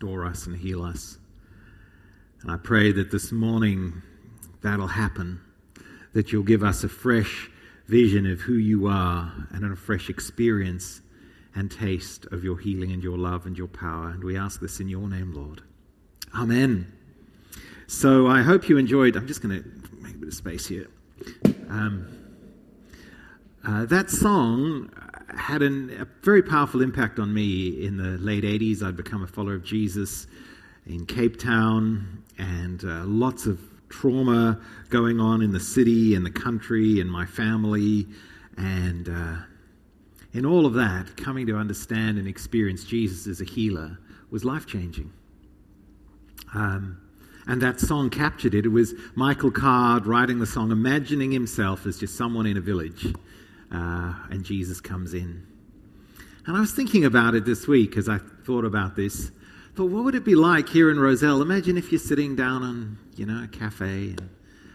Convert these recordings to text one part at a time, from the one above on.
restore us and heal us. And I pray that this morning that'll happen, that you'll give us a fresh vision of who you are and a fresh experience and taste of your healing and your love and your power. And we ask this in your name, Lord. Amen. So I hope you enjoyed. I'm just going to make a bit of space here. Um, uh, that song had an, a very powerful impact on me in the late 80s. I'd become a follower of Jesus in Cape Town, and uh, lots of trauma going on in the city and the country and my family. And uh, in all of that, coming to understand and experience Jesus as a healer was life changing. Um, and that song captured it. It was Michael Card writing the song, imagining himself as just someone in a village, uh, and Jesus comes in. And I was thinking about it this week as I thought about this. Thought, what would it be like here in Rozelle? Imagine if you're sitting down on, you know, a cafe. And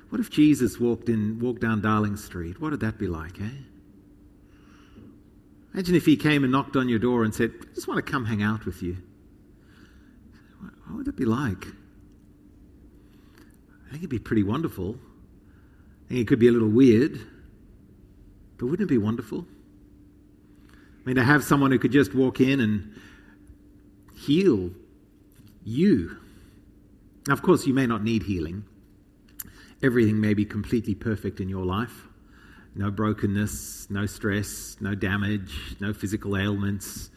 what if Jesus walked in, walked down Darling Street? What would that be like, eh? Imagine if he came and knocked on your door and said, I just want to come hang out with you. What would that be like? I think it'd be pretty wonderful. I think it could be a little weird, but wouldn't it be wonderful? I mean, to have someone who could just walk in and heal you. Now, of course, you may not need healing. Everything may be completely perfect in your life no brokenness, no stress, no damage, no physical ailments,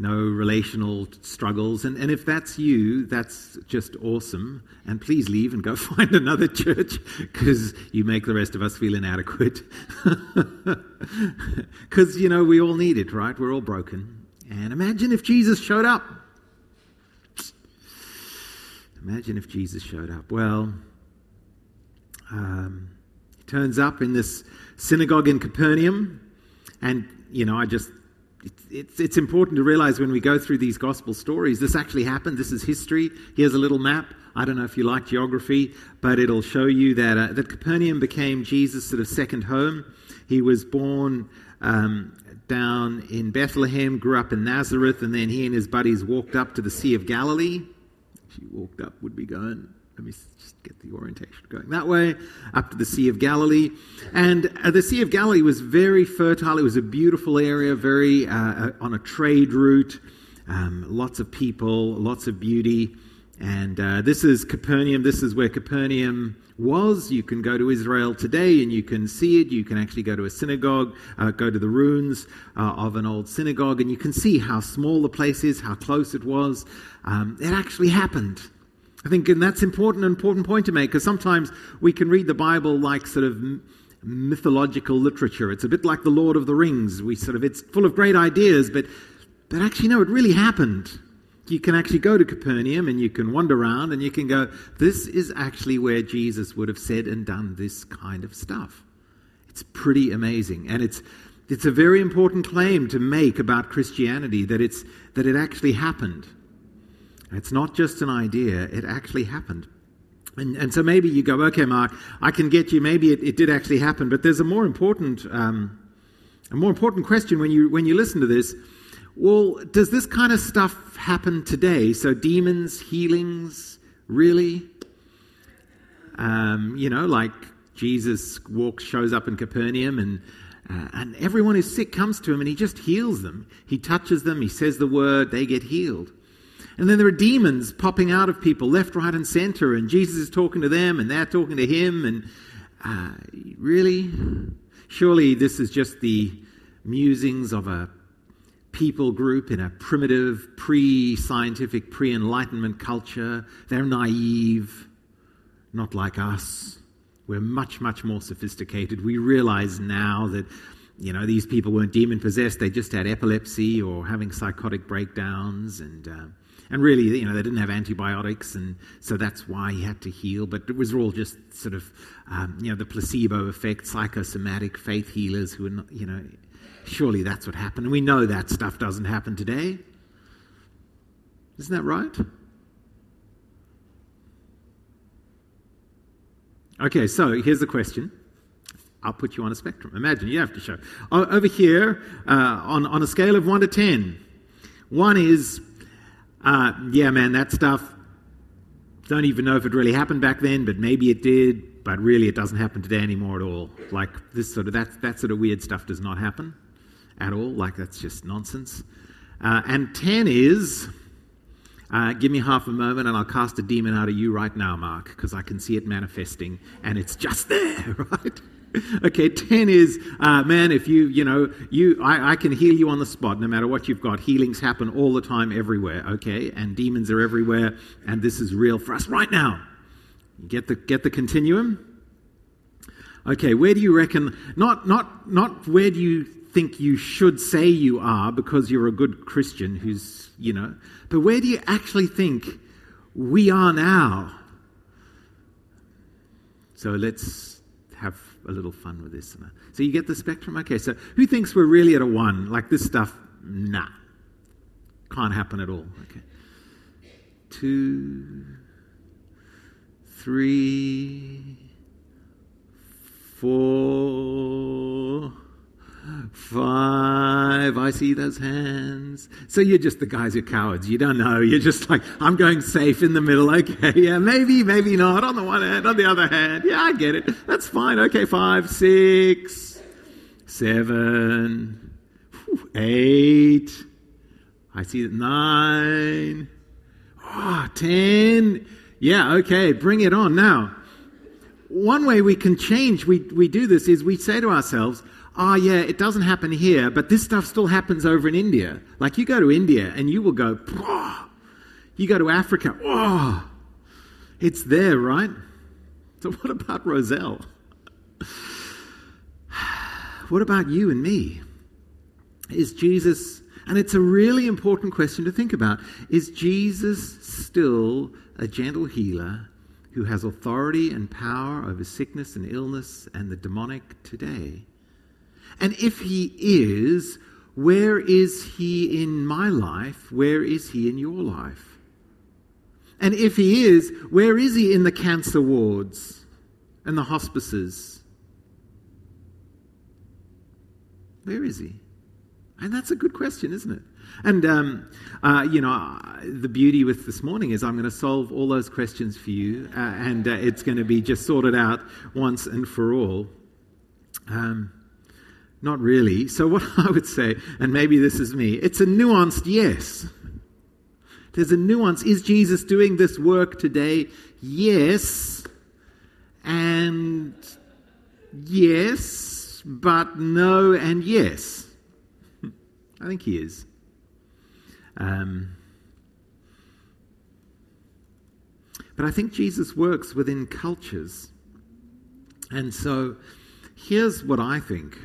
no relational struggles. And, and if that's you, that's just awesome. And please leave and go find another church because you make the rest of us feel inadequate. Because, you know, we all need it, right? We're all broken. And imagine if Jesus showed up. Imagine if Jesus showed up. Well, um, he turns up in this synagogue in Capernaum. And, you know, I just it's, it's important to realize when we go through these gospel stories, this actually happened. This is history. Here's a little map. I don't know if you like geography, but it'll show you that, uh, that Capernaum became Jesus' sort of second home. He was born um, down in Bethlehem, grew up in Nazareth, and then he and his buddies walked up to the Sea of Galilee. She walked up, would be going. Let me just get the orientation going that way, up to the Sea of Galilee. And uh, the Sea of Galilee was very fertile. It was a beautiful area, very uh, uh, on a trade route, um, lots of people, lots of beauty. And uh, this is Capernaum. This is where Capernaum was. You can go to Israel today and you can see it. You can actually go to a synagogue, uh, go to the ruins uh, of an old synagogue, and you can see how small the place is, how close it was. Um, it actually happened. I think, and that's important, an important point to make, because sometimes we can read the Bible like sort of mythological literature. It's a bit like the Lord of the Rings. We sort of, it's full of great ideas, but, but actually, no, it really happened. You can actually go to Capernaum and you can wander around and you can go, this is actually where Jesus would have said and done this kind of stuff. It's pretty amazing. And it's, it's a very important claim to make about Christianity that, it's, that it actually happened. It's not just an idea, it actually happened. And, and so maybe you go, okay, Mark, I can get you, maybe it, it did actually happen, but there's a more important, um, a more important question when you, when you listen to this. Well, does this kind of stuff happen today? So demons, healings, really? Um, you know, like Jesus walks, shows up in Capernaum and uh, and everyone who's sick comes to him and he just heals them. He touches them, he says the word, they get healed. And then there are demons popping out of people left, right, and center, and Jesus is talking to them, and they're talking to him. And uh, really? Surely this is just the musings of a people group in a primitive, pre scientific, pre enlightenment culture. They're naive, not like us. We're much, much more sophisticated. We realize now that you know, these people weren't demon possessed, they just had epilepsy or having psychotic breakdowns. And uh, and really, you know, they didn't have antibiotics, and so that's why he had to heal. But it was all just sort of, um, you know, the placebo effect, psychosomatic faith healers who were, not, you know, surely that's what happened. And we know that stuff doesn't happen today. Isn't that right? Okay, so here's the question. I'll put you on a spectrum. Imagine you have to show. Over here, uh, on, on a scale of 1 to 10, 1 is uh, yeah, man, that stuff, don't even know if it really happened back then, but maybe it did, but really it doesn't happen today anymore at all. Like this sort of, that, that sort of weird stuff does not happen at all. Like that's just nonsense. Uh, and 10 is, uh, give me half a moment and I'll cast a demon out of you right now, Mark, because I can see it manifesting and it's just there, right? okay, 10 is, uh, man, if you, you know, you, I, I, can heal you on the spot no matter what you've got. Healings happen all the time everywhere, okay? And demons are everywhere, and this is real for us right now. Get the, get the continuum? Okay, where do you reckon, not, not, not where do you think you should say you are because you're a good Christian who's, you know, but where do you actually think we are now? So let's have a little fun with this. So you get the spectrum? Okay, so who thinks we're really at a one? Like this stuff, nah. Can't happen at all. Okay. Two, three, four, Five. I see those hands. So you're just the guys who are cowards. You don't know. You're just like, I'm going safe in the middle. Okay, yeah, maybe, maybe not. On the one hand, on the other hand. Yeah, I get it. That's fine. Okay, five, six, seven, eight. I see it. Nine. Oh, ten. Yeah, okay, bring it on. Now, one way we can change, we, we do this is we say to ourselves, oh, yeah, it doesn't happen here, but this stuff still happens over in India. Like you go to India and you will go, you go to Africa, oh, it's there, right? So what about Rozelle? What about you and me? Is Jesus, and it's a really important question to think about, is Jesus still a gentle healer who has authority and power over sickness and illness and the demonic today? And if he is, where is he in my life? Where is he in your life? And if he is, where is he in the cancer wards and the hospices? Where is he? And that's a good question, isn't it? And, um, uh, you know, the beauty with this morning is I'm going to solve all those questions for you, uh, and uh, it's going to be just sorted out once and for all. Um, not really. So, what I would say, and maybe this is me, it's a nuanced yes. There's a nuance. Is Jesus doing this work today? Yes. And yes, but no and yes. I think he is. Um, but I think Jesus works within cultures. And so here's what I think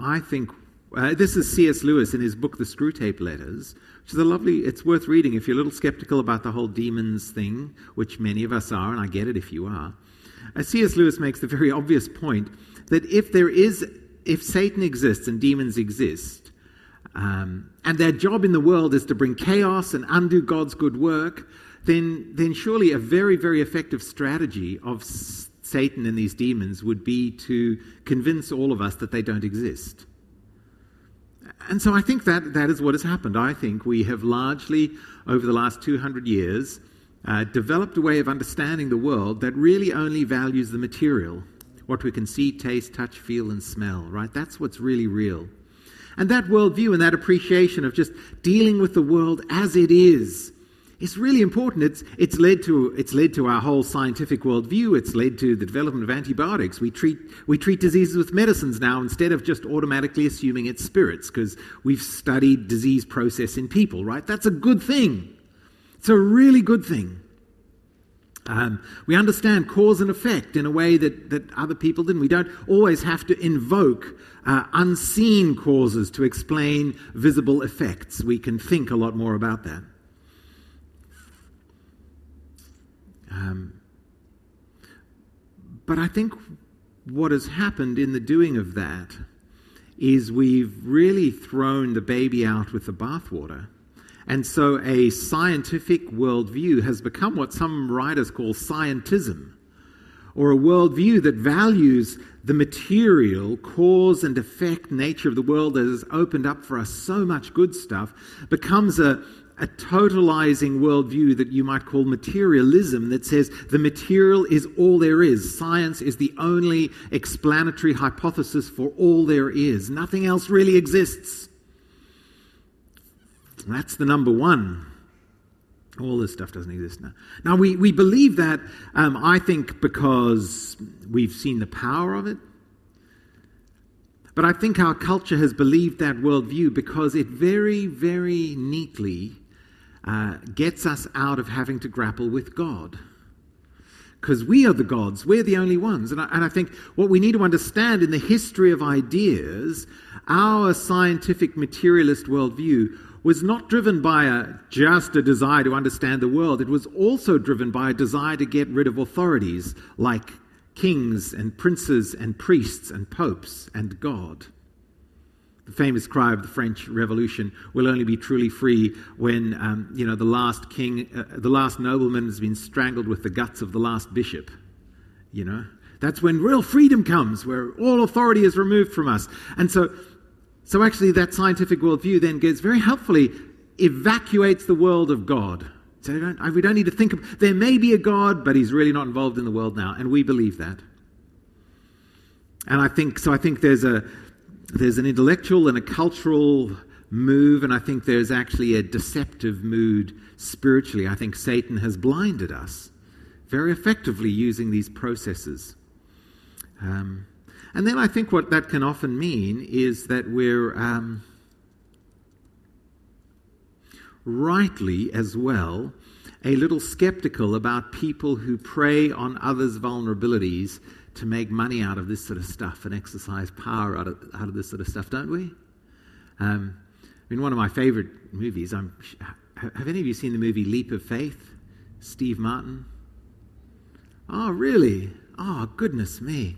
I think uh, this is C.S. Lewis in his book, The Screwtape Letters, which is a lovely, it's worth reading if you're a little skeptical about the whole demons thing, which many of us are, and I get it if you are. Uh, C.S. Lewis makes the very obvious point that if there is, if Satan exists and demons exist, um, and their job in the world is to bring chaos and undo God's good work, then, then surely a very, very effective strategy of Satan and these demons would be to convince all of us that they don't exist. And so I think that that is what has happened. I think we have largely, over the last 200 years, uh, developed a way of understanding the world that really only values the material, what we can see, taste, touch, feel, and smell, right? That's what's really real. And that worldview and that appreciation of just dealing with the world as it is it's really important. It's, it's, led to, it's led to our whole scientific worldview. It's led to the development of antibiotics. We treat, we treat diseases with medicines now instead of just automatically assuming it's spirits because we've studied disease process in people, right? That's a good thing. It's a really good thing. Um, we understand cause and effect in a way that, that other people didn't. We don't always have to invoke uh, unseen causes to explain visible effects. We can think a lot more about that. Um, but I think what has happened in the doing of that is we've really thrown the baby out with the bathwater. And so a scientific worldview has become what some writers call scientism, or a worldview that values the material, cause and effect nature of the world that has opened up for us so much good stuff, becomes a, a totalizing worldview that you might call materialism that says the material is all there is. Science is the only explanatory hypothesis for all there is. Nothing else really exists. That's the number one. All this stuff doesn't exist now. Now, we, we believe that, um, I think, because we've seen the power of it. But I think our culture has believed that worldview because it very, very neatly uh, gets us out of having to grapple with God. Because we are the gods, we're the only ones. And I, and I think what we need to understand in the history of ideas, our scientific materialist worldview was not driven by a, just a desire to understand the world. It was also driven by a desire to get rid of authorities like kings and princes and priests and popes and God. The famous cry of the French Revolution will only be truly free when, um, you know, the last king, uh, the last nobleman has been strangled with the guts of the last bishop. You know, that's when real freedom comes, where all authority is removed from us. And so, so actually, that scientific worldview then gets very helpfully evacuates the world of God so we don't, we don't need to think of, there may be a God, but he's really not involved in the world now. And we believe that. And I think, so I think there's a, there's an intellectual and a cultural move, and I think there's actually a deceptive mood spiritually. I think Satan has blinded us very effectively using these processes. Um, and then I think what that can often mean is that we're um, rightly as well, a little skeptical about people who prey on others' vulnerabilities to make money out of this sort of stuff and exercise power out of, out of this sort of stuff, don't we? Um, I mean, one of my favorite movies, I'm, have any of you seen the movie Leap of Faith? Steve Martin? Oh, really? Oh, goodness me.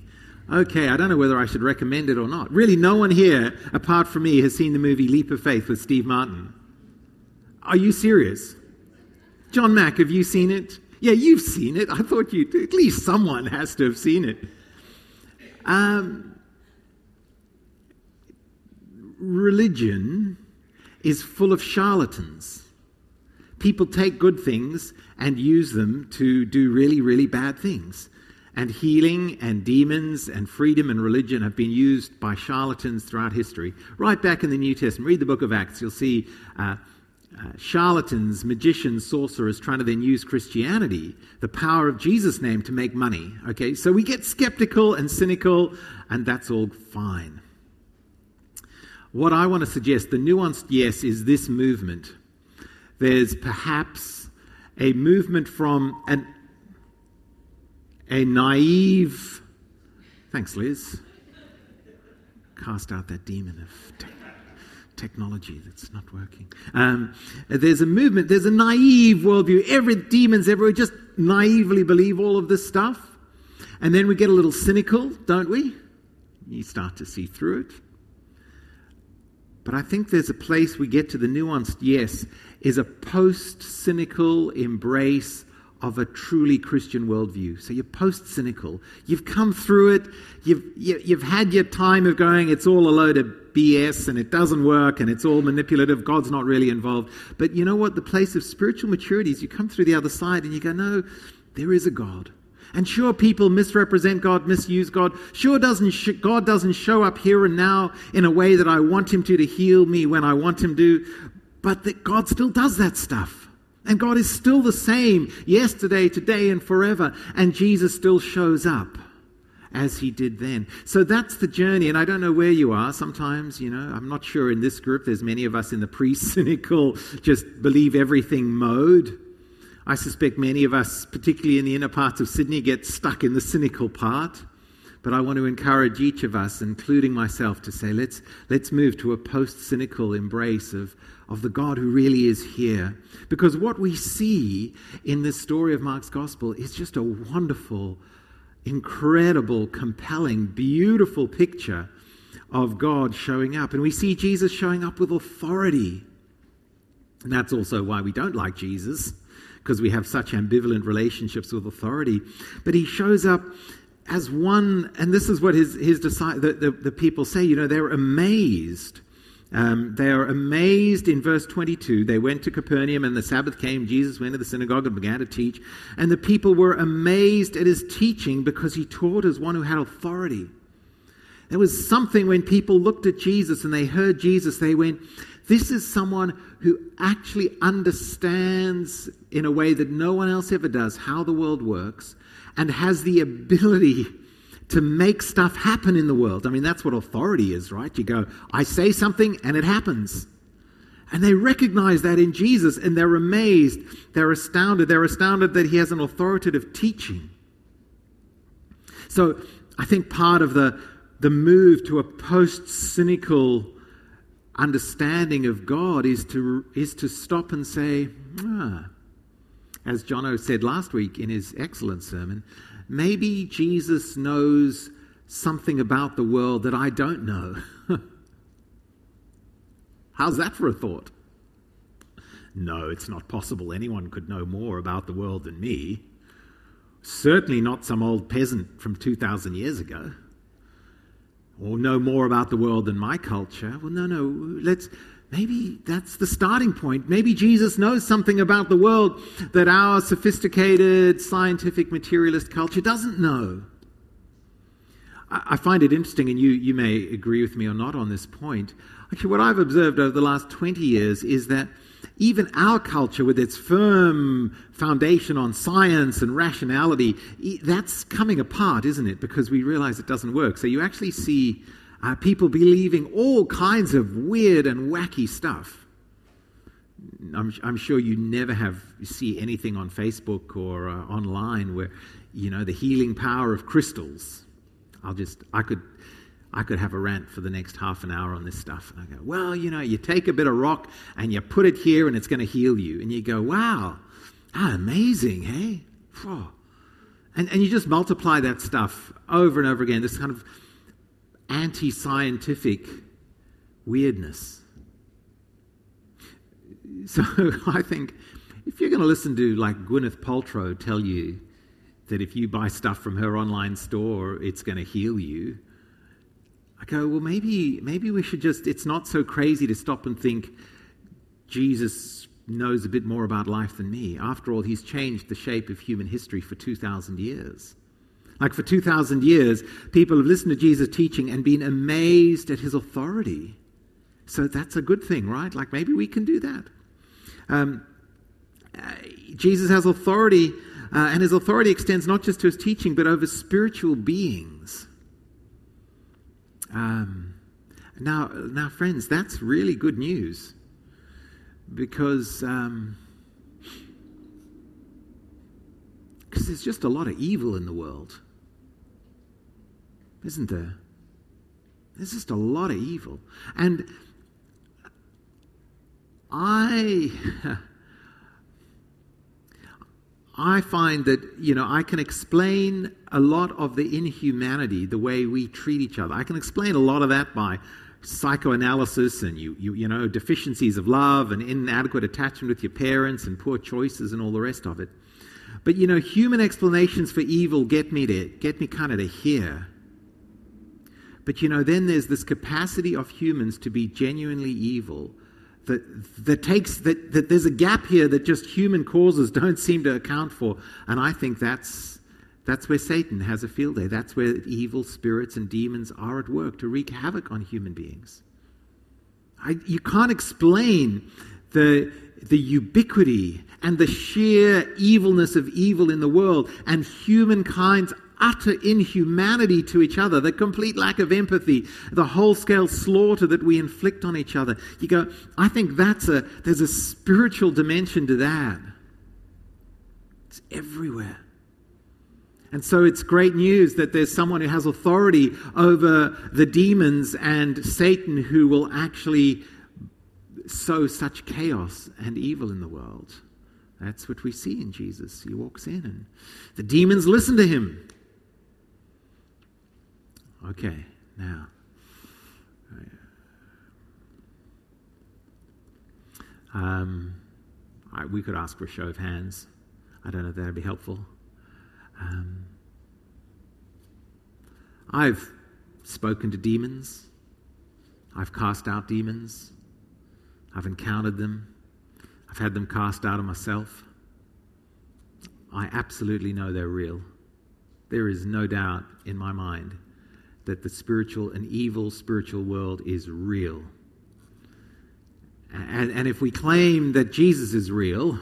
Okay, I don't know whether I should recommend it or not. Really, no one here, apart from me, has seen the movie Leap of Faith with Steve Martin. Are you serious? John Mack, have you seen it? Yeah, you've seen it. I thought you, at least someone has to have seen it. Um, religion is full of charlatans. People take good things and use them to do really, really bad things. And healing and demons and freedom and religion have been used by charlatans throughout history. Right back in the New Testament, read the book of Acts, you'll see uh, charlatans, magicians, sorcerers trying to then use Christianity, the power of Jesus' name, to make money. Okay, so we get skeptical and cynical, and that's all fine. What I want to suggest, the nuanced yes, is this movement. There's perhaps a movement from an, a naive, thanks, Liz, cast out that demon of technology that's not working. Um, there's a movement, there's a naive worldview. Every demons everywhere just naively believe all of this stuff. And then we get a little cynical, don't we? You start to see through it. But I think there's a place we get to the nuanced yes, is a post cynical embrace of a truly Christian worldview. So you're post cynical. You've come through it. You've, you, have you have had your time of going, it's all a load of BS and it doesn't work and it's all manipulative. God's not really involved. But you know what? The place of spiritual maturity is you come through the other side and you go, no, there is a God. And sure, people misrepresent God, misuse God. Sure, doesn't sh- God doesn't show up here and now in a way that I want Him to to heal me when I want Him to, but that God still does that stuff. And God is still the same yesterday, today, and forever. And Jesus still shows up as he did then. So that's the journey. And I don't know where you are. Sometimes, you know, I'm not sure in this group, there's many of us in the pre cynical, just believe everything mode. I suspect many of us, particularly in the inner parts of Sydney, get stuck in the cynical part. But I want to encourage each of us, including myself, to say, let's, let's move to a post cynical embrace of, of the God who really is here. Because what we see in this story of Mark's gospel is just a wonderful, incredible, compelling, beautiful picture of God showing up. And we see Jesus showing up with authority. And that's also why we don't like Jesus, because we have such ambivalent relationships with authority. But he shows up as one, and this is what his, his the, the, the people say, you know, they're amazed Um, they are amazed in verse 22. They went to Capernaum, and the Sabbath came. Jesus went to the synagogue and began to teach. And the people were amazed at his teaching because he taught as one who had authority. There was something when people looked at Jesus and they heard Jesus, they went, This is someone who actually understands in a way that no one else ever does how the world works and has the ability to make stuff happen in the world. I mean, that's what authority is, right? You go, I say something and it happens. And they recognize that in Jesus and they're amazed. They're astounded. They're astounded that he has an authoritative teaching. So I think part of the, the move to a post cynical understanding of God is to, is to stop and say, ah, as Jono said last week in his excellent sermon, maybe Jesus knows something about the world that I don't know. How's that for a thought? No, it's not possible. Anyone could know more about the world than me. Certainly not some old peasant from 2,000 years ago. Or know more about the world than my culture. Well, no, no. Let's, Maybe that's the starting point. Maybe Jesus knows something about the world that our sophisticated, scientific, materialist culture doesn't know. I find it interesting, and you, you may agree with me or not on this point. Actually, what I've observed over the last 20 years is that even our culture, with its firm foundation on science and rationality, that's coming apart, isn't it? Because we realize it doesn't work. So you actually see uh, people believing all kinds of weird and wacky stuff. I'm, I'm sure you never have see anything on Facebook or uh, online where you know the healing power of crystals. I'll just I could I could have a rant for the next half an hour on this stuff. And I go, well, you know, you take a bit of rock and you put it here and it's going to heal you. And you go, wow, amazing, hey? And, and you just multiply that stuff over and over again, this kind of anti scientific weirdness. So I think if you're going to listen to like Gwyneth Paltrow tell you that if you buy stuff from her online store, it's going to heal you, I go, well, maybe, maybe we should just, it's not so crazy to stop and think Jesus knows a bit more about life than me. After all, he's changed the shape of human history for 2,000 years. Like for 2,000 years, people have listened to Jesus' teaching and been amazed at his authority. So that's a good thing, right? Like maybe we can do that. Um, uh, Jesus has authority, uh, and his authority extends not just to his teaching, but over spiritual beings. Um, now, now, friends, that's really good news because um, cause there's just a lot of evil in the world isn't there? There's just a lot of evil. And I. I find that, you know, I can explain a lot of the inhumanity, the way we treat each other. I can explain a lot of that by psychoanalysis and you, you, you know, deficiencies of love and inadequate attachment with your parents and poor choices and all the rest of it. But, you know, human explanations for evil get me to, get me kind of to here. But you know, then there's this capacity of humans to be genuinely evil that, that takes that, that there's a gap here that just human causes don't seem to account for. And I think that's that's where Satan has a field day. That's where evil spirits and demons are at work to wreak havoc on human beings. I, you can't explain the, the ubiquity and the sheer evilness of evil in the world and humankind's utter inhumanity to each other, the complete lack of empathy, the whole scale slaughter that we inflict on each other. You go, I think that's a, there's a spiritual dimension to that. It's everywhere. And so it's great news that there's someone who has authority over the demons and Satan who will actually sow such chaos and evil in the world. That's what we see in Jesus. He walks in and the demons listen to him. Okay, now. Um, I, we could ask for a show of hands. I don't know if that would be helpful. Um, I've spoken to demons. I've cast out demons. I've encountered them. I've had them cast out of myself. I absolutely know they're real. There is no doubt in my mind that the spiritual and evil spiritual world is real. And, and if we claim that Jesus is real,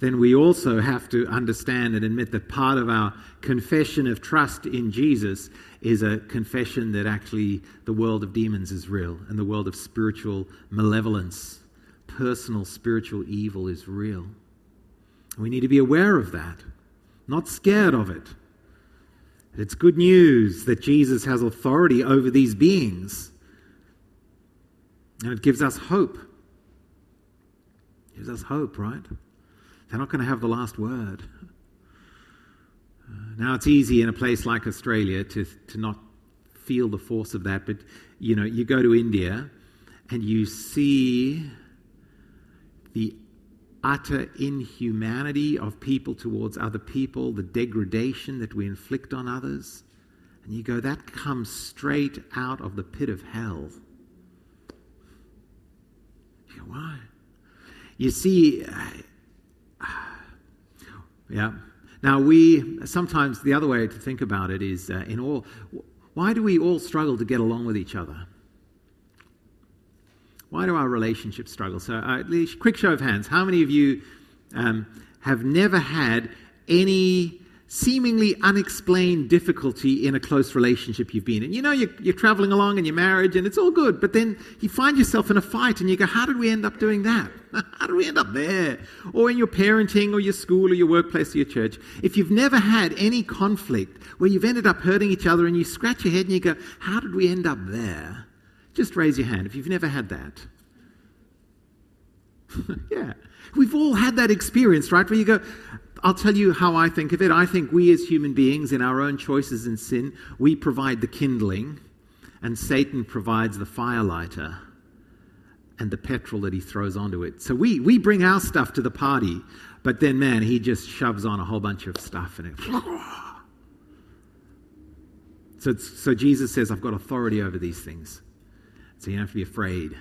then we also have to understand and admit that part of our confession of trust in Jesus is a confession that actually the world of demons is real and the world of spiritual malevolence, personal spiritual evil is real. We need to be aware of that, not scared of it. It's good news that Jesus has authority over these beings. And it gives us hope. It gives us hope, right? They're not going to have the last word. Uh, now, it's easy in a place like Australia to, to not feel the force of that, but you know, you go to India and you see the utter inhumanity of people towards other people, the degradation that we inflict on others. And you go, that comes straight out of the pit of hell. You go, why? You see, yeah. Now, we sometimes the other way to think about it is uh, in all, why do we all struggle to get along with each other? Why do our relationships struggle? So, uh, quick show of hands. How many of you um, have never had any seemingly unexplained difficulty in a close relationship you've been in. You know, you're, you're, traveling along in your marriage and it's all good, but then you find yourself in a fight and you go, How did we end up doing that? How did we end up there? Or in your parenting or your school or your workplace or your church. If you've never had any conflict where you've ended up hurting each other and you scratch your head and you go, How did we end up there? Just raise your hand if you've never had that. yeah. We've all had that experience, right? Where you go, I'll tell you how I think of it. I think we as human beings, in our own choices and sin, we provide the kindling, and Satan provides the firelighter and the petrol that he throws onto it. So we, we bring our stuff to the party, but then, man, he just shoves on a whole bunch of stuff and it. So, so Jesus says, I've got authority over these things. So you don't have to be afraid.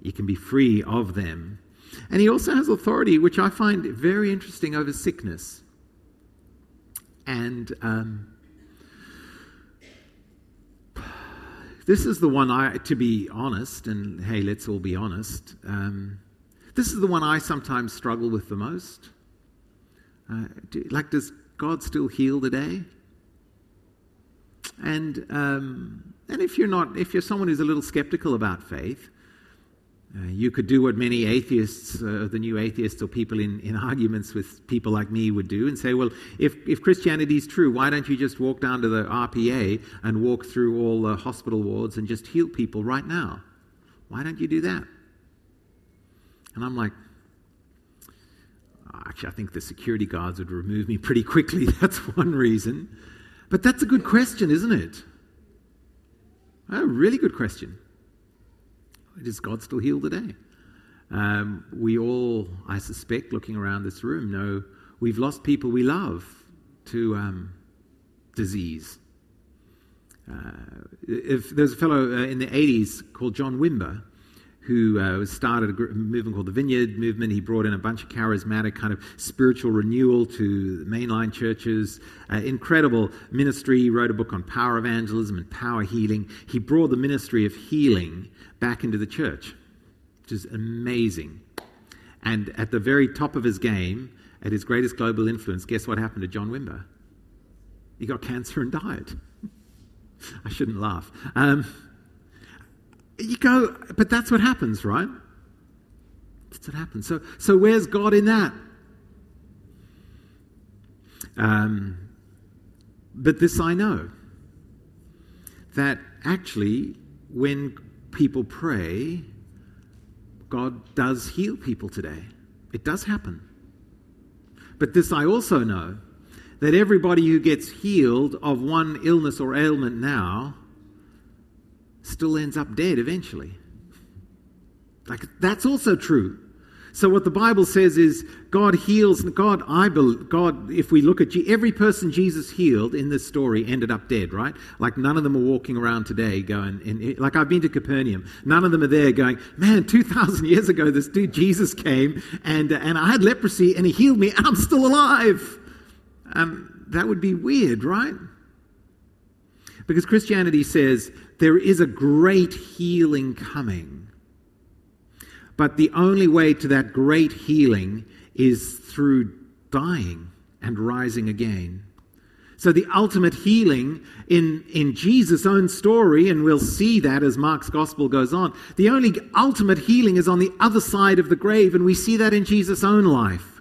You can be free of them and he also has authority, which I find very interesting, over sickness. And um, this is the one I, to be honest, and hey, let's all be honest, um, this is the one I sometimes struggle with the most. Uh, do, like, does God still heal today? And um, and if you're not, if you're someone who's a little skeptical about faith, uh, you could do what many atheists, uh, the new atheists, or people in, in arguments with people like me would do and say, well, if, if Christianity is true, why don't you just walk down to the RPA and walk through all the hospital wards and just heal people right now? Why don't you do that? And I'm like, actually, I think the security guards would remove me pretty quickly. That's one reason. But that's a good question, isn't it? A really good question. Does God still heal today? Um, we all, I suspect, looking around this room, know we've lost people we love to um, disease. Uh, if there's a fellow uh, in the 80s called John Wimber who uh, started a movement called the Vineyard Movement. He brought in a bunch of charismatic kind of spiritual renewal to mainline churches. Uh, incredible ministry. He wrote a book on power evangelism and power healing. He brought the ministry of healing back into the church, which is amazing. And at the very top of his game, at his greatest global influence, guess what happened to John Wimber? He got cancer and died. I shouldn't laugh. Um, you go, but that's what happens, right? That's what happens. So, so where's God in that? Um, but this I know that actually, when people pray, God does heal people today. It does happen. But this I also know that everybody who gets healed of one illness or ailment now still ends up dead eventually. Like, that's also true. So what the Bible says is God heals. God, I believe, God. If we look at every person Jesus healed in this story ended up dead, right? Like none of them are walking around today going. And, like I've been to Capernaum, none of them are there going, man, two thousand years ago this dude Jesus came and uh, and I had leprosy and he healed me and I'm still alive. Um, that would be weird, right? Because Christianity says there is a great healing coming. But the only way to that great healing is through dying and rising again. So the ultimate healing in, in Jesus' own story, and we'll see that as Mark's gospel goes on, the only ultimate healing is on the other side of the grave, and we see that in Jesus' own life.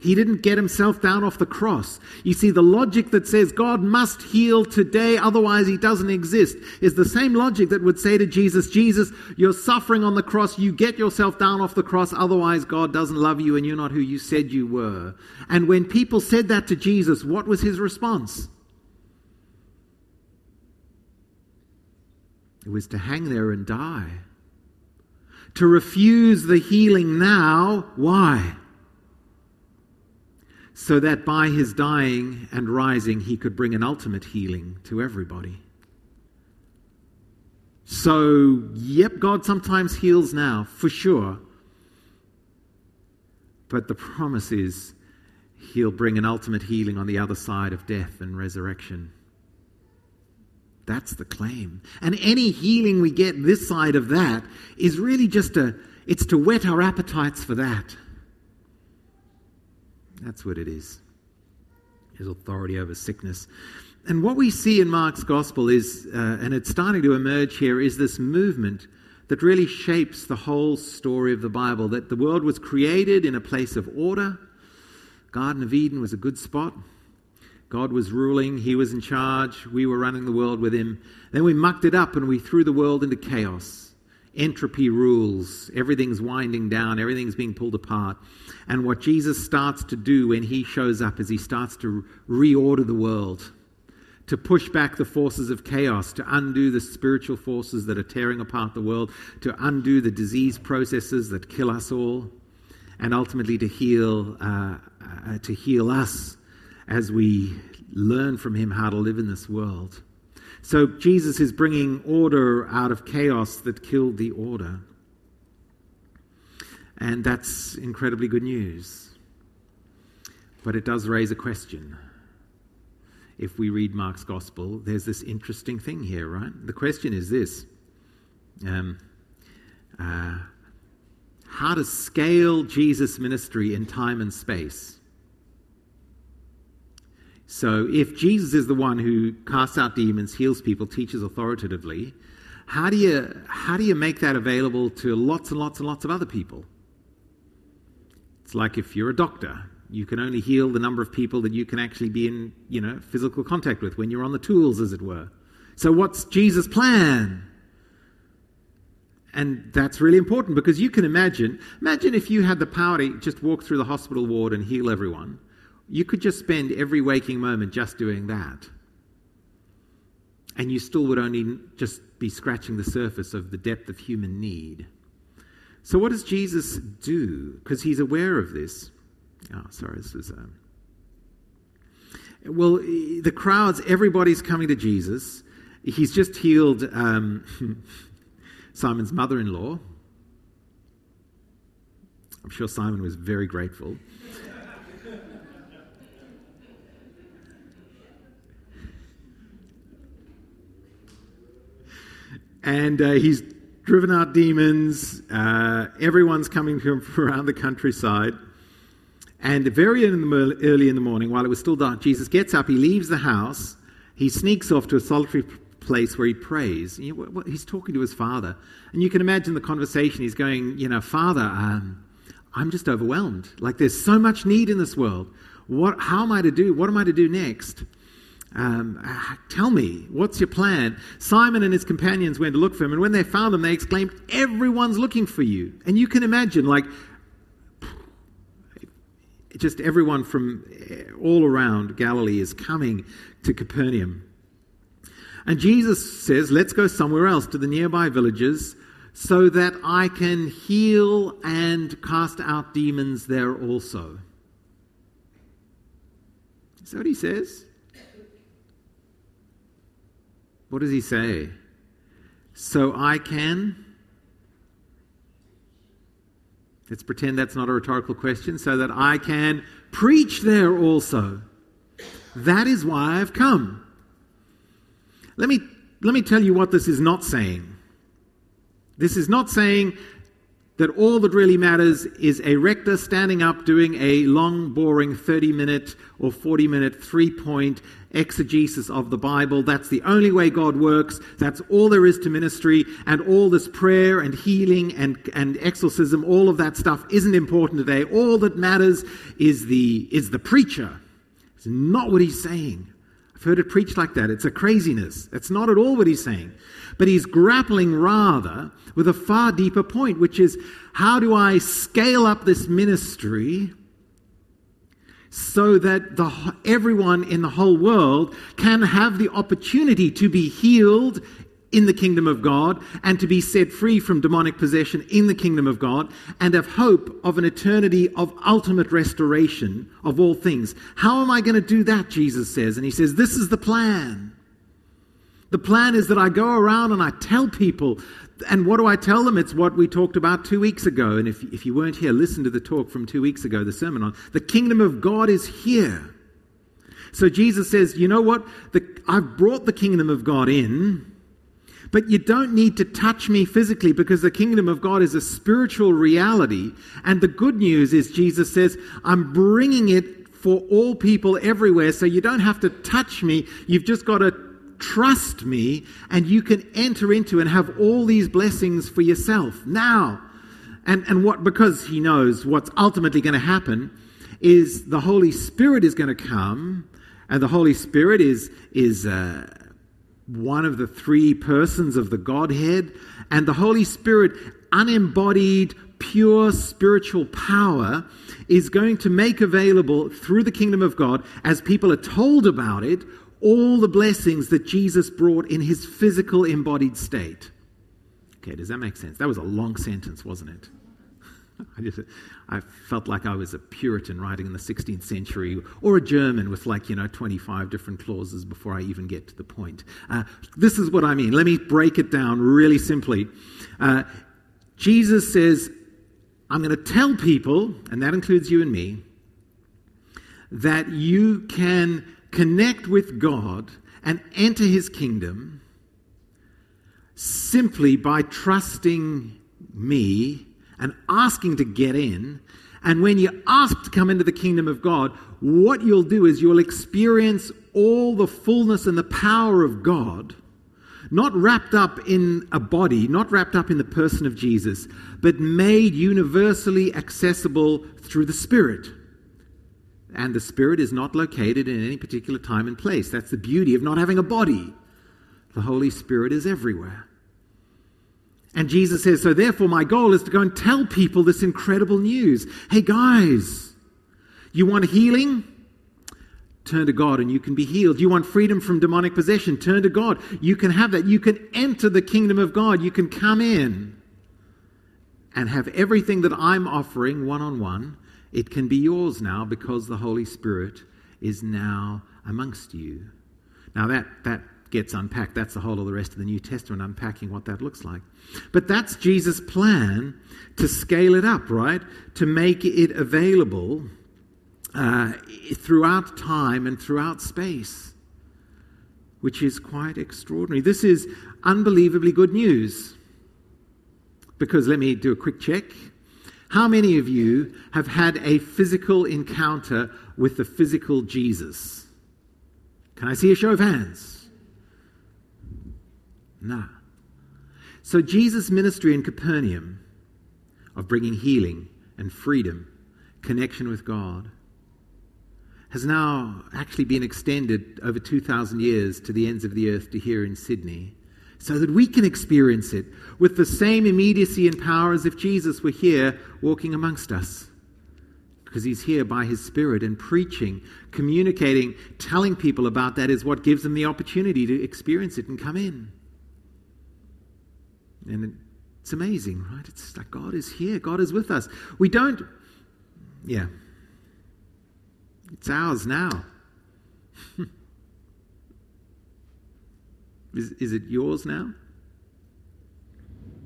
He didn't get himself down off the cross. You see, the logic that says God must heal today, otherwise he doesn't exist, is the same logic that would say to Jesus, Jesus, you're suffering on the cross, you get yourself down off the cross, otherwise God doesn't love you and you're not who you said you were. And when people said that to Jesus, what was his response? It was to hang there and die. To refuse the healing now, why? So that by his dying and rising, he could bring an ultimate healing to everybody. So, yep, God sometimes heals now, for sure. But the promise is he'll bring an ultimate healing on the other side of death and resurrection. That's the claim. And any healing we get this side of that is really just a, it's to whet our appetites for that. That's what it is. His authority over sickness. And what we see in Mark's gospel is, uh, and it's starting to emerge here, is this movement that really shapes the whole story of the Bible. That the world was created in a place of order. Garden of Eden was a good spot. God was ruling, He was in charge, we were running the world with Him. Then we mucked it up and we threw the world into chaos. Entropy rules, everything's winding down, everything's being pulled apart. And what Jesus starts to do when he shows up is he starts to reorder the world, to push back the forces of chaos, to undo the spiritual forces that are tearing apart the world, to undo the disease processes that kill us all, and ultimately to heal, uh, uh, to heal us as we learn from him how to live in this world. So Jesus is bringing order out of chaos that killed the order. And that's incredibly good news. But it does raise a question. If we read Mark's gospel, there's this interesting thing here, right? The question is this um, uh, How to scale Jesus' ministry in time and space? So, if Jesus is the one who casts out demons, heals people, teaches authoritatively, how do you, how do you make that available to lots and lots and lots of other people? It's like if you're a doctor, you can only heal the number of people that you can actually be in, you know, physical contact with when you're on the tools, as it were. So what's Jesus' plan? And that's really important because you can imagine, imagine if you had the power to just walk through the hospital ward and heal everyone. You could just spend every waking moment just doing that. And you still would only just be scratching the surface of the depth of human need. So, what does Jesus do? Because he's aware of this. Oh, sorry, this is. Um... Well, the crowds, everybody's coming to Jesus. He's just healed um, Simon's mother in law. I'm sure Simon was very grateful. And uh, he's driven out demons. Uh, everyone's coming from around the countryside. And very early in the morning, while it was still dark, Jesus gets up, he leaves the house, he sneaks off to a solitary place where he prays. He's talking to his father. And you can imagine the conversation. He's going, You know, Father, um, I'm just overwhelmed. Like there's so much need in this world. What, how am I to do? What am I to do next? Um, ah, tell me, what's your plan? Simon and his companions went to look for him, and when they found him, they exclaimed, Everyone's looking for you. And you can imagine, like, just everyone from eh, all around Galilee is coming to Capernaum. And Jesus says, Let's go somewhere else to the nearby villages so that I can heal and cast out demons there also. Is that what he says? What does he say? So I can. Let's pretend that's not a rhetorical question. So that I can preach there also. That is why I've come. Let me, let me tell you what this is not saying. This is not saying that all that really matters is a rector standing up doing a long, boring 30 minute or 40 minute three point exegesis of the Bible. That's the only way God works. That's all there is to ministry. And all this prayer and healing and, and exorcism, all of that stuff isn't important today. All that matters is the, is the preacher. It's not what he's saying. I've heard it preached like that. It's a craziness. That's not at all what he's saying. But he's grappling rather with a far deeper point, which is how do I scale up this ministry so that the, everyone in the whole world can have the opportunity to be healed in the kingdom of God and to be set free from demonic possession in the kingdom of God and have hope of an eternity of ultimate restoration of all things. How am I going to do that? Jesus says. And he says, This is the plan. The plan is that I go around and I tell people and what do I tell them? It's what we talked about two weeks ago. And if, if you weren't here, listen to the talk from two weeks ago, the sermon on the kingdom of God is here. So Jesus says, you know what? The, I've brought the kingdom of God in, but you don't need to touch me physically because the kingdom of God is a spiritual reality. And the good news is, Jesus says, I'm bringing it for all people everywhere. So you don't have to touch me. You've just got to trust me, and you can enter into and have all these blessings for yourself now. And, and what, because he knows what's ultimately going to happen, is the Holy Spirit is going to come, and the Holy Spirit is, is uh, one of the three persons of the Godhead, and the Holy Spirit, unembodied, pure spiritual power, is going to make available through the kingdom of God, as people are told about it, all the blessings that Jesus brought in his physical embodied state. Okay, does that make sense? That was a long sentence, wasn't it? I, just, I felt like I was a Puritan writing in the 16th century or a German with like, you know, 25 different clauses before I even get to the point. Uh, this is what I mean. Let me break it down really simply. Uh, Jesus says, I'm going to tell people, and that includes you and me, that you can connect with God and enter his kingdom simply by trusting me and asking to get in. And when you ask to come into the kingdom of God, what you'll do is you'll experience all the fullness and the power of God, not wrapped up in a body, not wrapped up in the person of Jesus, but made universally accessible through the Spirit. And the Spirit is not located in any particular time and place. That's the beauty of not having a body. The Holy Spirit is everywhere. And Jesus says, So therefore, my goal is to go and tell people this incredible news. Hey, guys, you want healing? Turn to God and you can be healed. You want freedom from demonic possession? Turn to God. You can have that. You can enter the kingdom of God. You can come in and have everything that I'm offering one on one it can be yours now because the Holy Spirit is now amongst you. Now that that gets unpacked. That's the whole of the rest of the New Testament, unpacking what that looks like. But that's Jesus' plan to scale it up, right? To make it available uh, throughout time and throughout space, which is quite extraordinary. This is unbelievably good news. Because let me do a quick check. How many of you have had a physical encounter with the physical Jesus? Can I see a show of hands? Nah. So, Jesus' ministry in Capernaum of bringing healing and freedom, connection with God, has now actually been extended over 2,000 years to the ends of the earth to here in Sydney so that we can experience it with the same immediacy and power as if Jesus were here walking amongst us. Because he's here by his Spirit and preaching, communicating, telling people about that is what gives them the opportunity to experience it and come in. And It's amazing, right? It's like God is here, God is with us. We don't, yeah. It's ours now. is, is it yours now?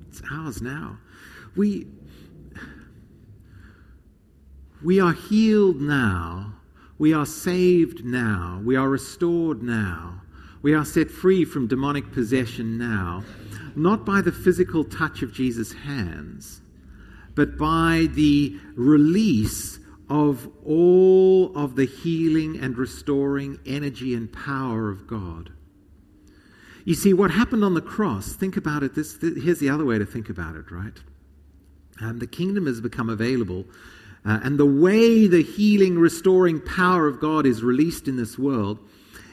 It's ours now. We, we are healed now. We are saved now. We are restored now. We are set free from demonic possession now, not by the physical touch of Jesus' hands, but by the release of all of the healing and restoring energy and power of God. You see, what happened on the cross, think about it. This, here's the other way to think about it, right? Um, the kingdom has become available. Uh, and the way the healing, restoring power of God is released in this world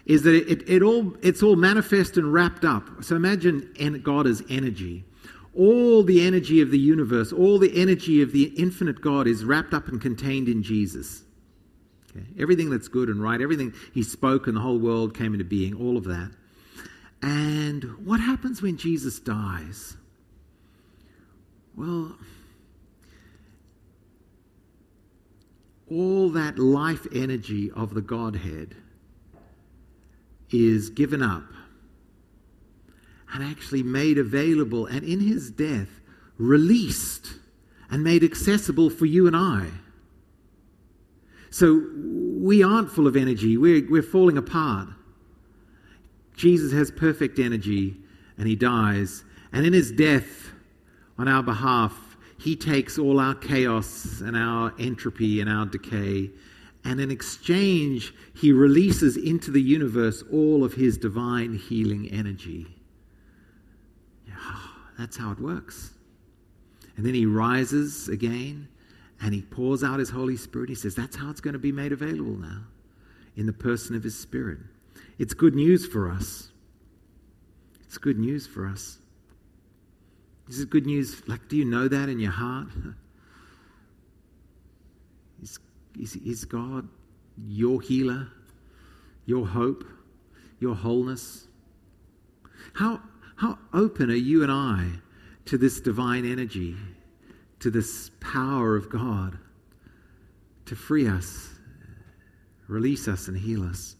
is that it, it, it all, it's all manifest and wrapped up. So imagine God as energy. All the energy of the universe, all the energy of the infinite God is wrapped up and contained in Jesus. Okay? Everything that's good and right, everything He spoke and the whole world came into being, all of that. And what happens when Jesus dies? Well, all that life energy of the Godhead is given up and actually made available, and in his death, released and made accessible for you and I. So we aren't full of energy, we're, we're falling apart. Jesus has perfect energy and he dies. And in his death, on our behalf, he takes all our chaos and our entropy and our decay. And in exchange, he releases into the universe all of his divine healing energy. That's how it works. And then he rises again and he pours out his Holy Spirit. He says, That's how it's going to be made available now in the person of his Spirit. It's good news for us. It's good news for us. This is good news. Like, do you know that in your heart? Is, is, is God your healer, your hope, your wholeness? How, how open are you and I to this divine energy, to this power of God to free us, release us, and heal us?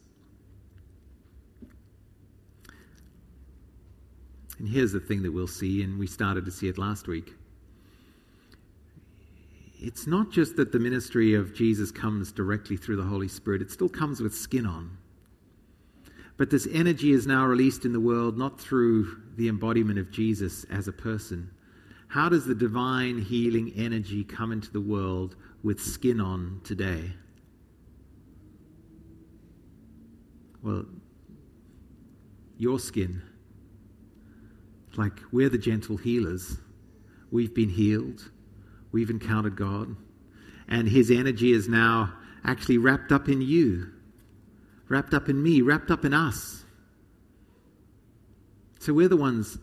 And here's the thing that we'll see, and we started to see it last week. It's not just that the ministry of Jesus comes directly through the Holy Spirit, it still comes with skin on. But this energy is now released in the world not through the embodiment of Jesus as a person. How does the divine healing energy come into the world with skin on today? Well, your skin like we're the gentle healers. We've been healed. We've encountered God. And His energy is now actually wrapped up in you, wrapped up in me, wrapped up in us. So we're the ones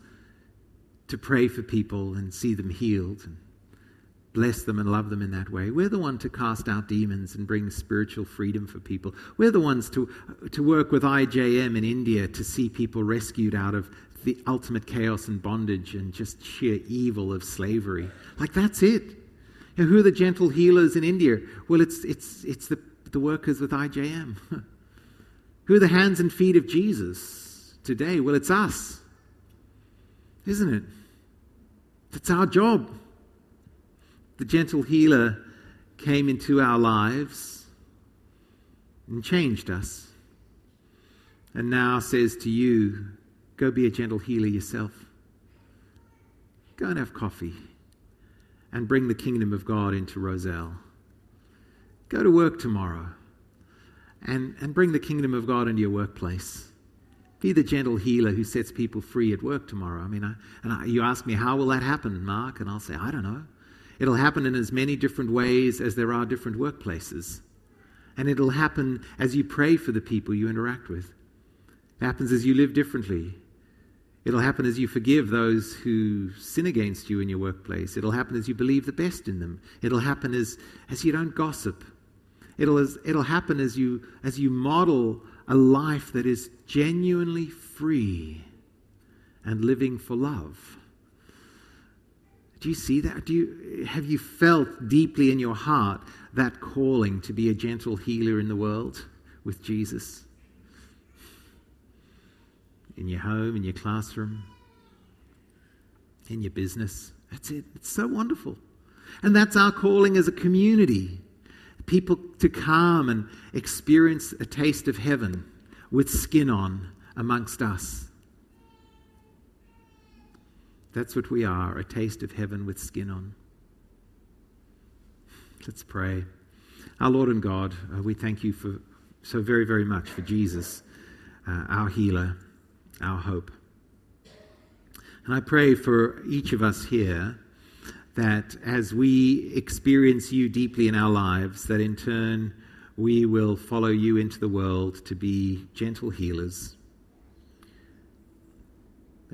to pray for people and see them healed and bless them and love them in that way. We're the one to cast out demons and bring spiritual freedom for people. We're the ones to, to work with IJM in India to see people rescued out of the ultimate chaos and bondage and just sheer evil of slavery. Like that's it. You know, who are the gentle healers in India? Well, it's, it's, it's the, the workers with IJM. who are the hands and feet of Jesus today? Well, it's us. Isn't it? That's our job. The gentle healer came into our lives and changed us. And now says to you, Go be a gentle healer yourself. Go and have coffee and bring the kingdom of God into Rozelle. Go to work tomorrow and, and bring the kingdom of God into your workplace. Be the gentle healer who sets people free at work tomorrow. I mean, I, and I, you ask me, how will that happen, Mark? And I'll say, I don't know. It'll happen in as many different ways as there are different workplaces. And it'll happen as you pray for the people you interact with. It happens as you live differently. It'll happen as you forgive those who sin against you in your workplace. It'll happen as you believe the best in them. It'll happen as, as you don't gossip. It'll, as, it'll happen as you, as you model a life that is genuinely free and living for love. Do you see that? Do you, have you felt deeply in your heart that calling to be a gentle healer in the world with Jesus? In your home, in your classroom, in your business. That's it. It's so wonderful. And that's our calling as a community. People to come and experience a taste of heaven with skin on amongst us. That's what we are a taste of heaven with skin on. Let's pray. Our Lord and God, uh, we thank you for so very, very much for Jesus, uh, our healer, our hope. And I pray for each of us here that as we experience you deeply in our lives, that in turn we will follow you into the world to be gentle healers,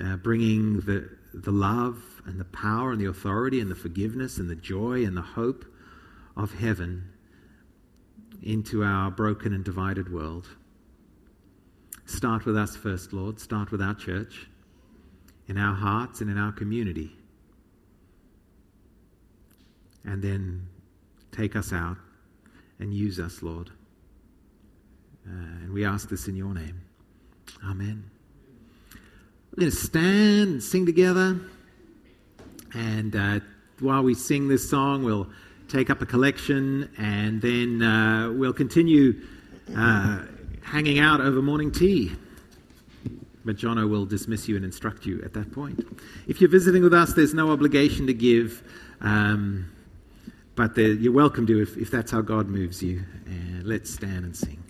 uh, bringing the the love and the power and the authority and the forgiveness and the joy and the hope of heaven into our broken and divided world. Start with us first, Lord. Start with our church, in our hearts and in our community. And then take us out and use us, Lord. Uh, and we ask this in your name. Amen. We're going to stand and sing together. And uh, while we sing this song, we'll take up a collection and then uh, we'll continue uh, hanging out over morning tea. But Jono will dismiss you and instruct you at that point. If you're visiting with us, there's no obligation to give, um, but you're welcome to if, if that's how God moves you. let's stand and sing.